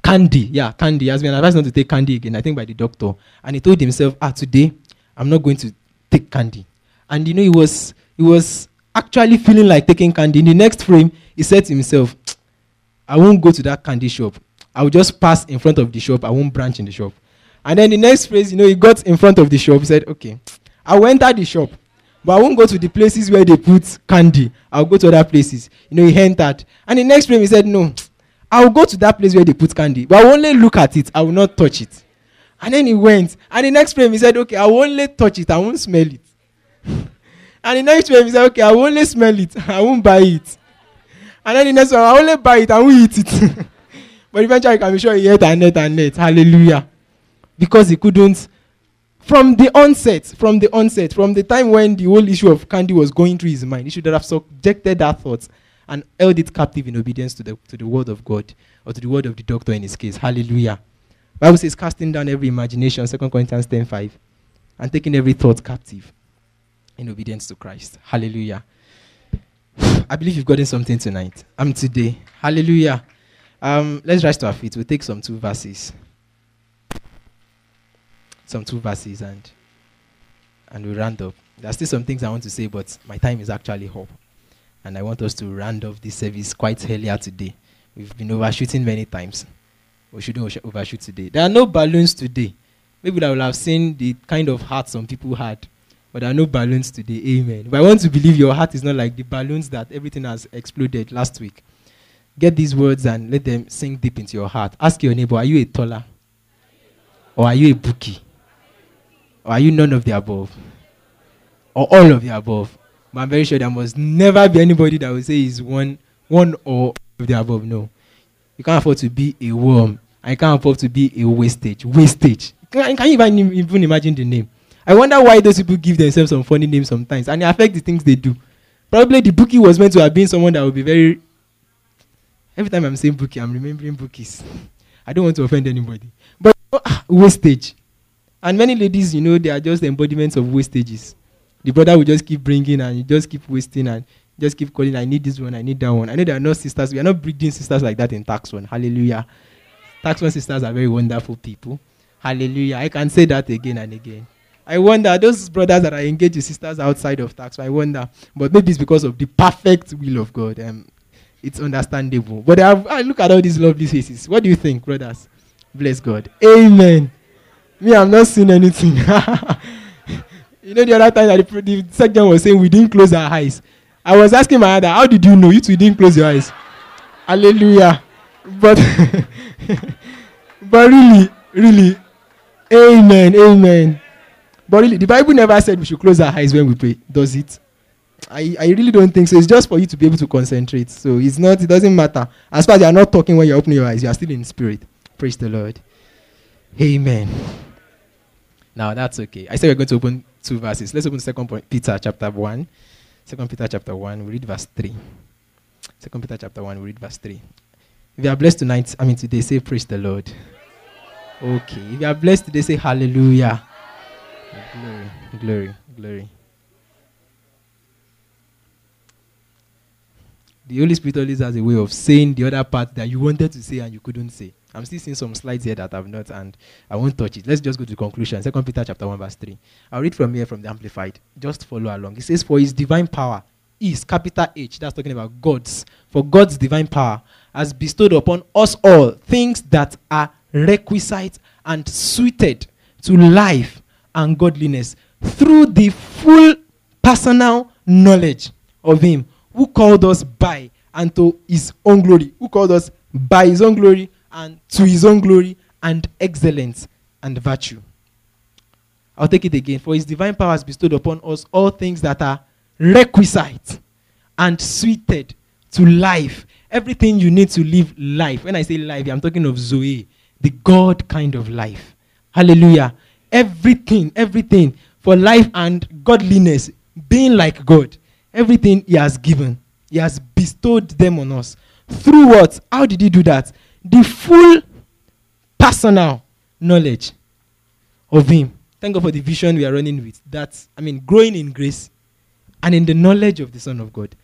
Candy, yeah, candy. He has been advised not to take candy again, I think by the doctor. And he told himself, ah, today I'm not going to take candy. And you know, he was he was actually feeling like taking candy. In the next frame, he said to himself, I won't go to that candy shop. I will just pass in front of the shop. I won't branch in the shop. And then the next phrase, you know, he got in front of the shop. He said, Okay, I will enter the shop, but I won't go to the places where they put candy. I'll go to other places. You know, he entered. And the next frame, he said, No, I will go to that place where they put candy, but I will only look at it. I will not touch it. And then he went. And the next frame, he said, Okay, I will only touch it. I won't smell it. <laughs> and the next frame, he said, Okay, I will only smell it. <laughs> I won't buy it. And then the next one, I only buy it. I won't eat it. <laughs> but eventually, I can be sure he ate and ate and ate. Hallelujah. Because he couldn't. From the onset, from the onset, from the time when the whole issue of candy was going through his mind, he should have subjected that thought and held it captive in obedience to the, to the word of God or to the word of the doctor in his case. Hallelujah. Bible says, casting down every imagination, 2 Corinthians 10 5, and taking every thought captive in obedience to Christ. Hallelujah. <sighs> I believe you've gotten something tonight. I'm um, today. Hallelujah. Um, let's rise to our feet. We'll take some two verses some two verses and and we round up. There are still some things I want to say, but my time is actually up. And I want us to round off this service quite earlier today. We've been overshooting many times. We shouldn't overshoot today. There are no balloons today. Maybe I will have seen the kind of heart some people had, but there are no balloons today. Amen. But I want to believe your heart is not like the balloons that everything has exploded last week. Get these words and let them sink deep into your heart. Ask your neighbor, are you a Tola? Or are you a Buki? Or are you none of the above? Or all of the above? But I'm very sure there must never be anybody that will say is one, one or of the above. No. You can't afford to be a worm. I can't afford to be a wastage. Wastage. Can, can you even, even imagine the name? I wonder why those people give themselves some funny names sometimes and it affects the things they do. Probably the Buki was meant to have been someone that would be very. Every time I'm saying Buki, I'm remembering bookies. <laughs> I don't want to offend anybody. But ah, wastage. And many ladies, you know, they are just embodiments of wastages. The brother will just keep bringing and you just keep wasting and just keep calling, I need this one, I need that one. I know there are no sisters. We are not breeding sisters like that in TACSFON. Hallelujah. TACSFON sisters are very wonderful people. Hallelujah. I can say that again and again. I wonder, those brothers that are engaged with sisters outside of tax, I wonder. But maybe it's because of the perfect will of God. Um, it's understandable. But I, I look at all these lovely faces. What do you think, brothers? Bless God. Amen. Me, I'm not seeing anything. <laughs> you know, the other time that the, the second was saying we didn't close our eyes. I was asking my other, how did you know? You two didn't close your eyes. Hallelujah. But, <laughs> but really, really, amen, amen. But really, the Bible never said we should close our eyes when we pray, does it? I, I really don't think so. It's just for you to be able to concentrate. So it's not, it doesn't matter. As far as you're not talking when you're opening your eyes, you are still in spirit. Praise the Lord. Amen. Now that's okay. I said we're going to open two verses. Let's open Second Peter chapter one. Second Peter chapter one. We read verse three. Second Peter chapter one. We read verse three. If you are blessed tonight, I mean today, say praise the Lord. Okay. If you are blessed today, say hallelujah. Glory, glory, glory. The Holy Spirit always has a way of saying the other part that you wanted to say and you couldn't say. I'm still seeing some slides here that I've not, and I won't touch it. Let's just go to the conclusion. Second Peter chapter 1, verse 3. I'll read from here from the Amplified. Just follow along. It says, For his divine power is capital H, that's talking about God's. For God's divine power has bestowed upon us all things that are requisite and suited to life and godliness through the full personal knowledge of him who called us by and to his own glory. Who called us by his own glory and to his own glory and excellence and virtue. I'll take it again. For his divine power has bestowed upon us all things that are requisite and suited to life. Everything you need to live life. When I say life, I'm talking of Zoe, the God kind of life. Hallelujah. Everything, everything for life and godliness, being like God. Everything He has given, He has bestowed them on us. Through what? How did He do that? The full personal knowledge of Him. Thank God for the vision we are running with. That's, I mean, growing in grace and in the knowledge of the Son of God.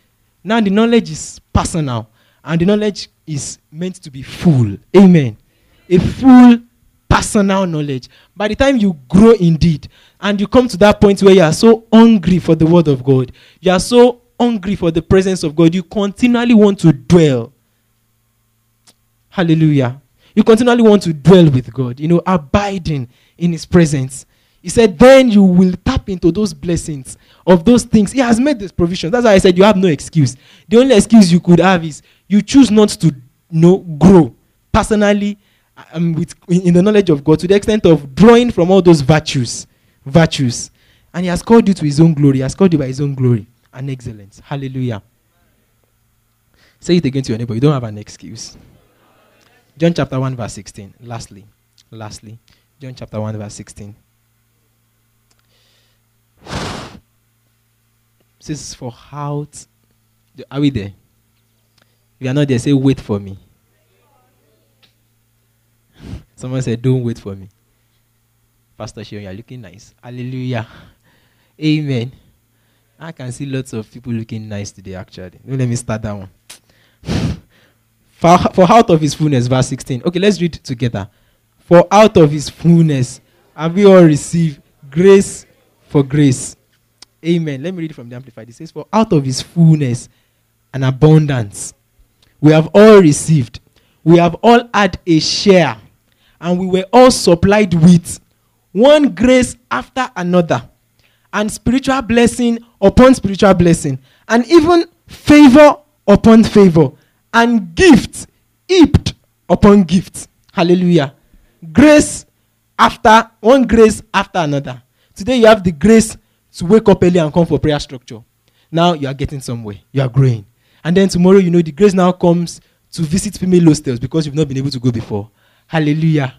Now, the knowledge is personal, and the knowledge is meant to be full. Amen. A full personal knowledge. By the time you grow indeed, and you come to that point where you are so hungry for the word of God, you are so hungry for the presence of God, you continually want to dwell. Hallelujah. You continually want to dwell with God, you know, abiding in His presence. He said, then you will tap into those blessings of those things. He has made this provision. That's why I said you have no excuse. The only excuse you could have is you choose not to you know, grow personally um, with, in the knowledge of God to the extent of drawing from all those virtues virtues. And He has called you to His own glory. He has called you by His own glory and excellence. Hallelujah. Say it again to your neighbor. You don't have an excuse. John chapter 1, verse 16. Lastly, lastly, John chapter 1, verse 16. <sighs> says, For how. T- are we there? If you are not there, say, Wait for me. <laughs> Someone said, Don't wait for me. Pastor Shion, you're looking nice. Hallelujah. Amen. I can see lots of people looking nice today, actually. let me start that one. For, for out of his fullness, verse 16. Okay, let's read it together. For out of his fullness have we all received grace for grace. Amen. Let me read it from the Amplified. It says, For out of his fullness and abundance we have all received, we have all had a share, and we were all supplied with one grace after another, and spiritual blessing upon spiritual blessing, and even favor upon favor, and gift heaped upon gift. Hallelujah. Grace after one grace after another. Today you have the grace to wake up early and come for prayer structure. Now you are getting somewhere. You are growing. And then tomorrow, you know, the grace now comes to visit female hostels because you've not been able to go before. Hallelujah.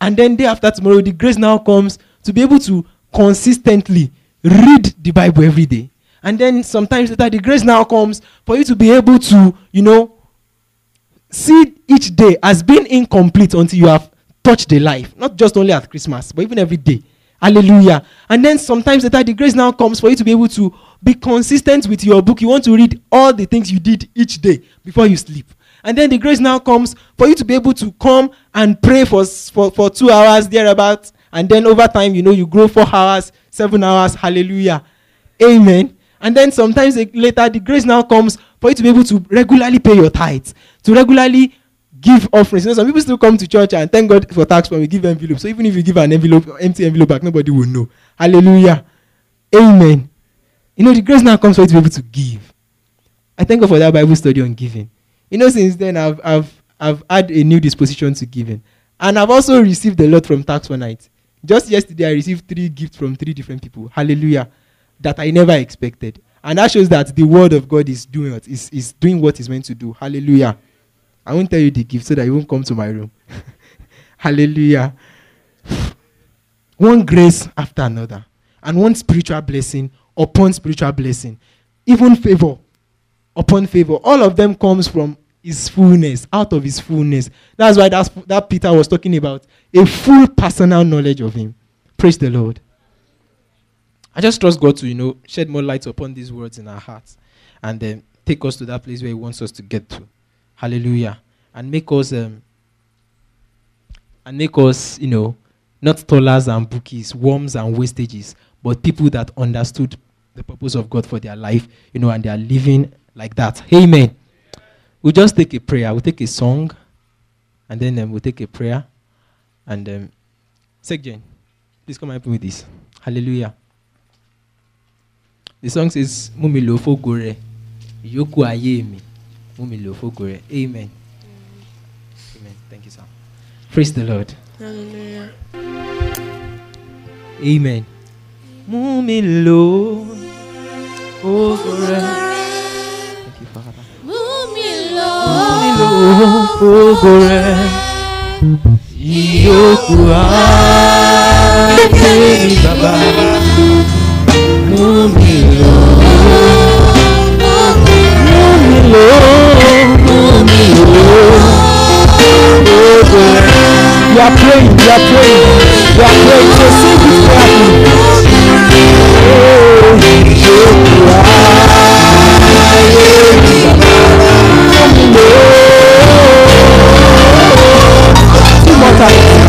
And then day after tomorrow, the grace now comes to be able to consistently read the Bible every day. And then sometimes later, the grace now comes for you to be able to, you know, see each day as being incomplete until you have touched the life. Not just only at Christmas, but even every day. Hallelujah. And then sometimes later, the grace now comes for you to be able to be consistent with your book. You want to read all the things you did each day before you sleep. And then the grace now comes for you to be able to come and pray for, for, for two hours thereabouts. And then over time, you know, you grow four hours, seven hours. Hallelujah. Amen. And then sometimes later, the grace now comes for you to be able to regularly pay your tithes, to regularly give offerings. You know, some people still come to church and thank God for tax when we give envelopes. So even if you give an envelope, empty envelope back, nobody will know. Hallelujah. Amen. You know, the grace now comes for you to be able to give. I thank God for that Bible study on giving. You know, since then I've I've I've had a new disposition to giving. And I've also received a lot from TACSFON Night. Just yesterday I received three gifts from three different people. Hallelujah. That I never expected. And that shows that the word of God is doing what is, is doing what it's meant to do. Hallelujah. I won't tell you the gift so that you won't come to my room. <laughs> Hallelujah. One grace after another. And one spiritual blessing upon spiritual blessing. Even favor upon favor. All of them comes from his fullness, out of his fullness. That's why that's, that Peter was talking about a full personal knowledge of him. Praise the Lord. I just trust God to, you know, shed more light upon these words in our hearts and then take us to that place where He wants us to get to. Hallelujah. And make us, um, and make us, you know, not Tolas and Bukis, worms and wastages, but people that understood the purpose of God for their life, you know, and they are living like that. Amen. We'll just take a prayer. We'll take a song, and then um, we'll take a prayer. And um, Sekjen, please come and help me with this. Hallelujah. The song says, Mumi lo fogore, yoku aye mi, mumi fogore. Amen. Amen. Thank you, sir. Praise the Lord. Hallelujah. Amen. Mumi lo fogore. Thank you, Father. Mumi lo fogore, yoku aye mi, Baba. We are praying, we are praying, we are praying. So sing this prayer. Two.